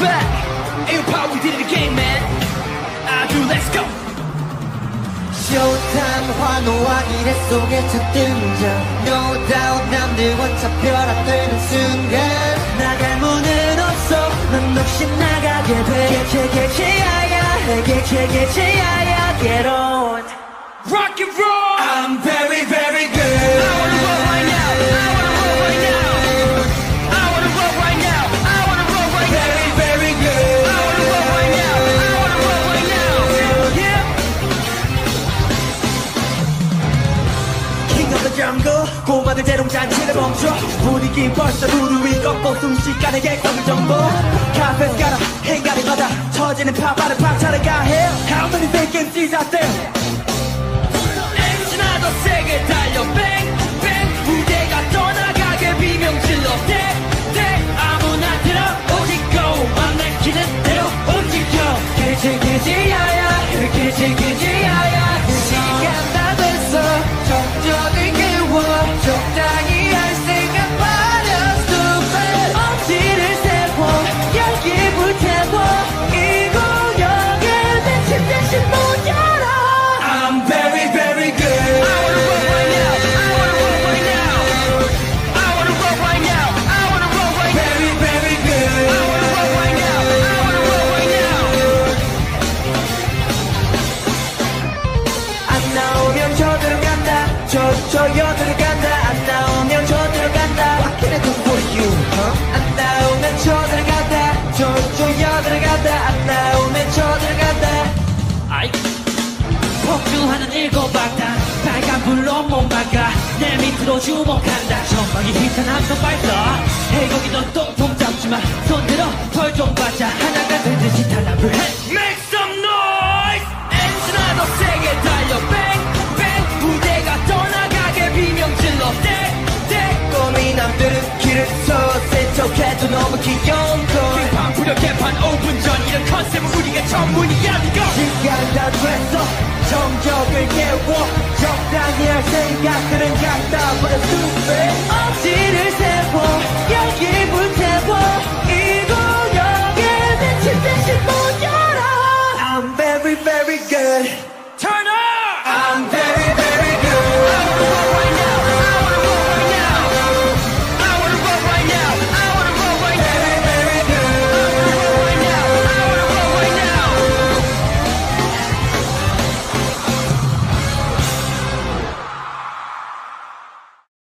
back. Air power, we did it again, man. I do, let's go. 쇼타임 환호와 미래 속에 첫 등장 No doubt 남들과 차별화되는 순간 나갈 문은 없어 넌 역시 나가게 돼 개개개개야야 개개개개야야 Get on Rock and roll. I'm very very Jungle 고마들 대롱잔치를 멈춰. 분위기 벌써 무르위 꺾고 순식간에 객석을 정보 카페 가라. 행가를 받아. 터지는 파바를 박차를 가해. How many MCs out there 저, 저 여대로 간다 안 나오면 저대로 간다 What can I do for you, huh? 안 나오면 저, 저 여대로 간다 안 나오면 저대로 간다 아이 폭주하는 일곱 박다. 빨간 불로 못 막아. 내 밑으로 주목한다. 전방에 희탄 함성 발사 남들은 길을 서세 척해도 너무 귀여운 걸. 개판 부려 개판 5분 전. 이런 컨셉은 우리가 전문이야 이거 시간 다 됐어. 정적을 깨워. 적당히 할 생각들은 갖다 버려 stupid 엄지를 세워. 열기 불태워. 이 구역에 미친 듯이 못 열어 I'm very very good